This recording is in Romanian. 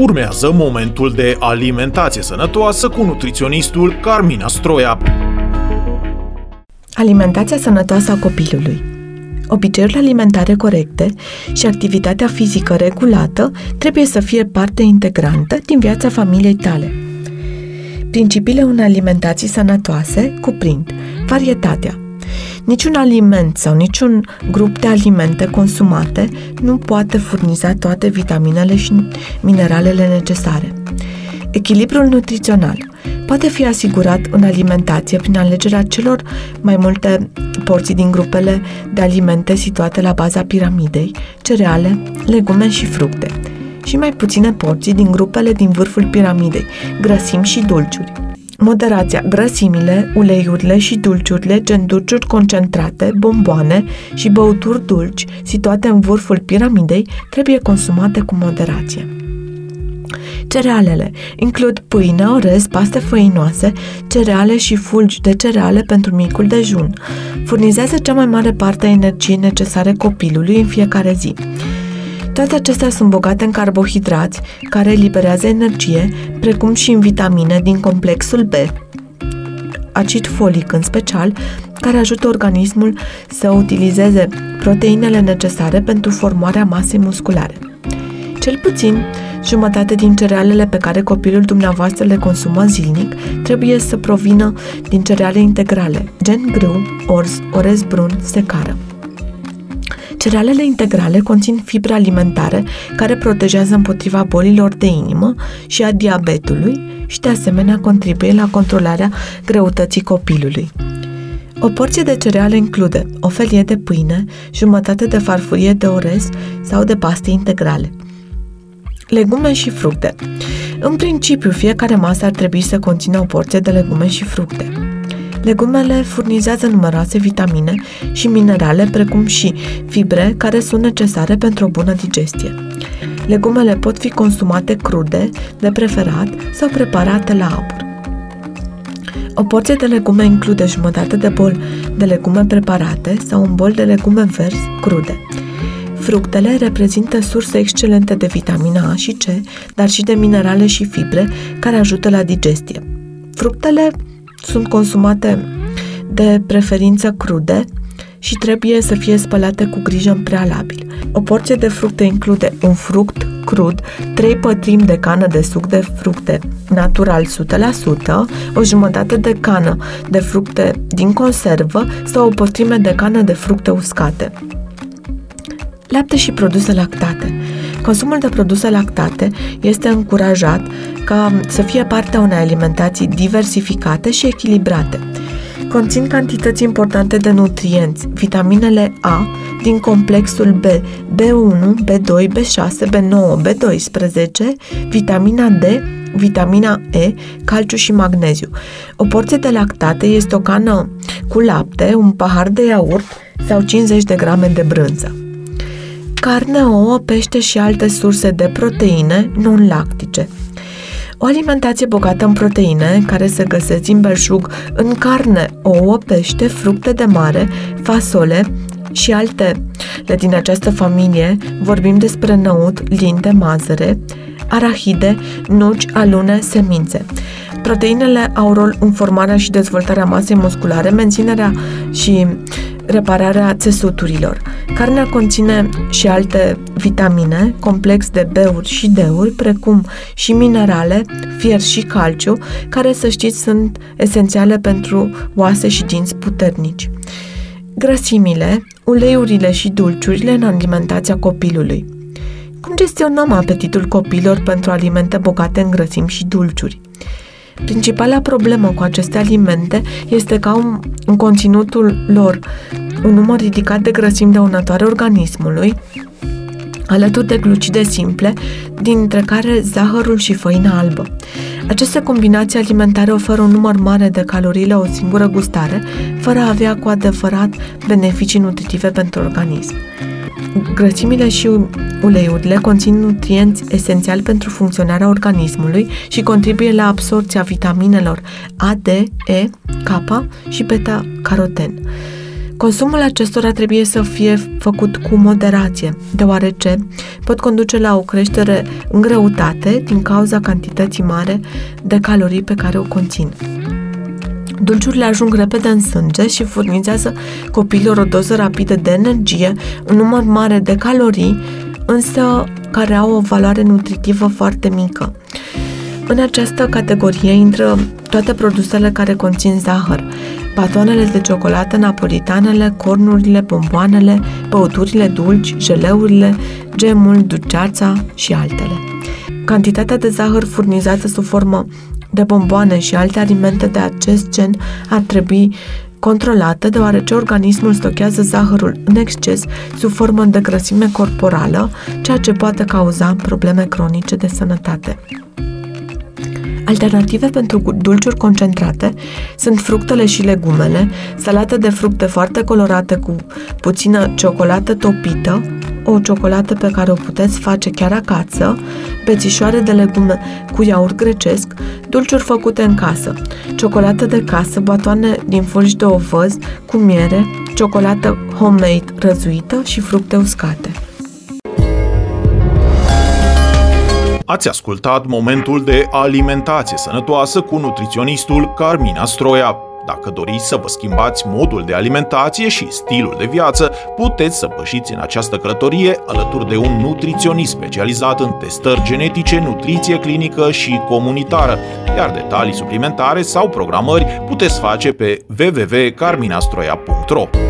Urmează momentul de alimentație sănătoasă cu nutriționistul Carmina Stroia. Alimentația sănătoasă a copilului Obiceiurile alimentare corecte și activitatea fizică regulată trebuie să fie parte integrantă din viața familiei tale. Principiile unei alimentații sănătoase cuprind varietatea, Niciun aliment sau niciun grup de alimente consumate nu poate furniza toate vitaminele și mineralele necesare. Echilibrul nutrițional poate fi asigurat în alimentație prin alegerea celor mai multe porții din grupele de alimente situate la baza piramidei, cereale, legume și fructe, și mai puține porții din grupele din vârful piramidei, grăsimi și dulciuri. Moderația, grăsimile, uleiurile și dulciurile, gen dulciuri concentrate, bomboane și băuturi dulci situate în vârful piramidei, trebuie consumate cu moderație. Cerealele includ pâine, orez, paste făinoase, cereale și fulgi de cereale pentru micul dejun. Furnizează cea mai mare parte a energiei necesare copilului în fiecare zi. Toate acestea sunt bogate în carbohidrați, care eliberează energie, precum și în vitamine din complexul B, acid folic în special, care ajută organismul să utilizeze proteinele necesare pentru formarea masei musculare. Cel puțin, jumătate din cerealele pe care copilul dumneavoastră le consumă zilnic trebuie să provină din cereale integrale, gen grâu, orz, orez brun, secară. Cerealele integrale conțin fibre alimentare care protejează împotriva bolilor de inimă și a diabetului și de asemenea contribuie la controlarea greutății copilului. O porție de cereale include o felie de pâine, jumătate de farfurie de orez sau de paste integrale. Legume și fructe. În principiu, fiecare masă ar trebui să conțină o porție de legume și fructe. Legumele furnizează numeroase vitamine și minerale, precum și fibre, care sunt necesare pentru o bună digestie. Legumele pot fi consumate crude, de preferat, sau preparate la abur. O porție de legume include jumătate de bol de legume preparate sau un bol de legume verzi crude. Fructele reprezintă surse excelente de vitamina A și C, dar și de minerale și fibre care ajută la digestie. Fructele sunt consumate de preferință crude și trebuie să fie spălate cu grijă în prealabil. O porție de fructe include un fruct crud, 3 pătrimi de cană de suc de fructe natural 100%, o jumătate de cană de fructe din conservă sau o pătrime de cană de fructe uscate. Lapte și produse lactate. Consumul de produse lactate este încurajat ca să fie parte a unei alimentații diversificate și echilibrate. Conțin cantități importante de nutrienți, vitaminele A din complexul B, B1, B2, B6, B9, B12, vitamina D, vitamina E, calciu și magneziu. O porție de lactate este o cană cu lapte, un pahar de iaurt sau 50 de grame de brânză carne, ouă, pește și alte surse de proteine non-lactice. O alimentație bogată în proteine, care se găsesc din belșug în carne, ouă, pește, fructe de mare, fasole și altele din această familie, vorbim despre năut, linte, mazăre, arahide, nuci, alune, semințe. Proteinele au rol în formarea și dezvoltarea masei musculare, menținerea și repararea țesuturilor. Carnea conține și alte vitamine, complex de B-uri și D-uri, precum și minerale, fier și calciu, care, să știți, sunt esențiale pentru oase și dinți puternici. Grăsimile, uleiurile și dulciurile în alimentația copilului. Cum gestionăm apetitul copilor pentru alimente bogate în grăsimi și dulciuri? Principala problemă cu aceste alimente este că au în conținutul lor un număr ridicat de grăsimi dăunătoare organismului, alături de glucide simple, dintre care zahărul și făina albă. Aceste combinații alimentare oferă un număr mare de calorii la o singură gustare, fără a avea cu adevărat beneficii nutritive pentru organism. Grăsimile și uleiurile conțin nutrienți esențiali pentru funcționarea organismului și contribuie la absorpția vitaminelor A, D, E, K și beta-caroten. Consumul acestora trebuie să fie făcut cu moderație, deoarece pot conduce la o creștere în greutate din cauza cantității mare de calorii pe care o conțin. Dulciurile ajung repede în sânge și furnizează copilor o doză rapidă de energie, un număr mare de calorii, însă care au o valoare nutritivă foarte mică. În această categorie intră toate produsele care conțin zahăr, batoanele de ciocolată, napolitanele, cornurile, bomboanele, băuturile dulci, geleurile, gemul, dulceața și altele. Cantitatea de zahăr furnizată sub formă de bomboane și alte alimente de acest gen ar trebui controlată, deoarece organismul stochează zahărul în exces sub formă de grăsime corporală, ceea ce poate cauza probleme cronice de sănătate. Alternative pentru dulciuri concentrate sunt fructele și legumele, salate de fructe foarte colorate cu puțină ciocolată topită, o ciocolată pe care o puteți face chiar acasă, bețișoare de legume cu iaurt grecesc, dulciuri făcute în casă, ciocolată de casă, batoane din fulgi de ovăz cu miere, ciocolată homemade răzuită și fructe uscate. Ați ascultat momentul de alimentație sănătoasă cu nutriționistul Carmina Stroia. Dacă doriți să vă schimbați modul de alimentație și stilul de viață, puteți să pășiți în această călătorie alături de un nutriționist specializat în testări genetice, nutriție clinică și comunitară. Iar detalii suplimentare sau programări puteți face pe www.carminastroia.ro.